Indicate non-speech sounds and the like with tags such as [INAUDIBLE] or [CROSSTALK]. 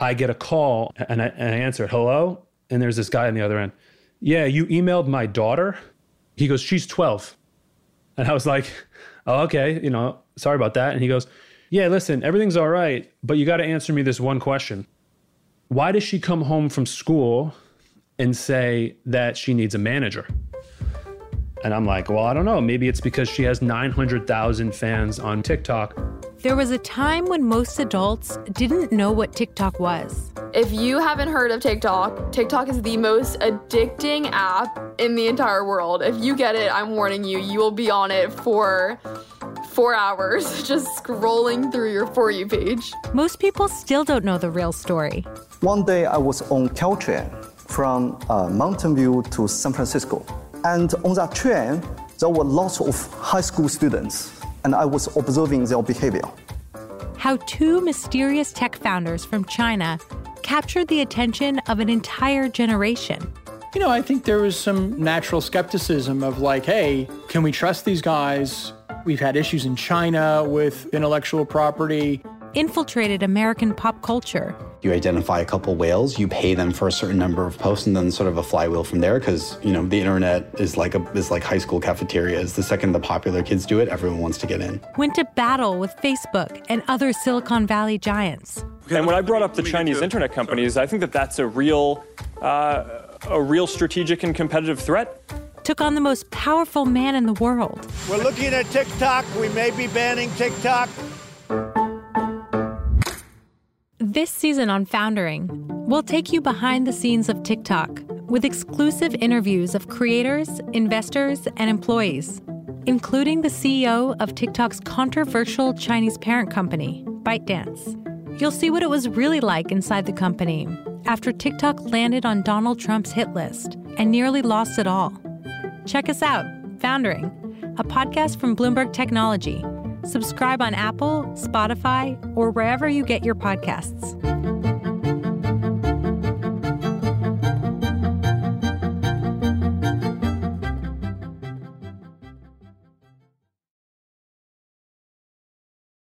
I get a call and I, and I answer hello? And there's this guy on the other end. Yeah, you emailed my daughter? He goes, she's 12. And I was like, [LAUGHS] oh, okay, you know, sorry about that. And he goes, yeah, listen, everything's all right, but you got to answer me this one question. Why does she come home from school and say that she needs a manager? And I'm like, well, I don't know. Maybe it's because she has 900,000 fans on TikTok. There was a time when most adults didn't know what TikTok was. If you haven't heard of TikTok, TikTok is the most addicting app in the entire world. If you get it, I'm warning you, you will be on it for four hours [LAUGHS] just scrolling through your For You page. Most people still don't know the real story. One day I was on Caltrain from uh, Mountain View to San Francisco. And on that train, there were lots of high school students, and I was observing their behavior. How two mysterious tech founders from China captured the attention of an entire generation. You know, I think there was some natural skepticism of like, hey, can we trust these guys? We've had issues in China with intellectual property. Infiltrated American pop culture you identify a couple whales, you pay them for a certain number of posts, and then sort of a flywheel from there. Because you know the internet is like a is like high school cafeterias. The second the popular kids do it, everyone wants to get in. Went to battle with Facebook and other Silicon Valley giants. And when I brought up the Chinese internet companies, I think that that's a real uh, a real strategic and competitive threat. Took on the most powerful man in the world. We're looking at TikTok. We may be banning TikTok. This season on Foundering, we'll take you behind the scenes of TikTok with exclusive interviews of creators, investors, and employees, including the CEO of TikTok's controversial Chinese parent company, ByteDance. You'll see what it was really like inside the company after TikTok landed on Donald Trump's hit list and nearly lost it all. Check us out, Foundering, a podcast from Bloomberg Technology Subscribe on Apple, Spotify, or wherever you get your podcasts.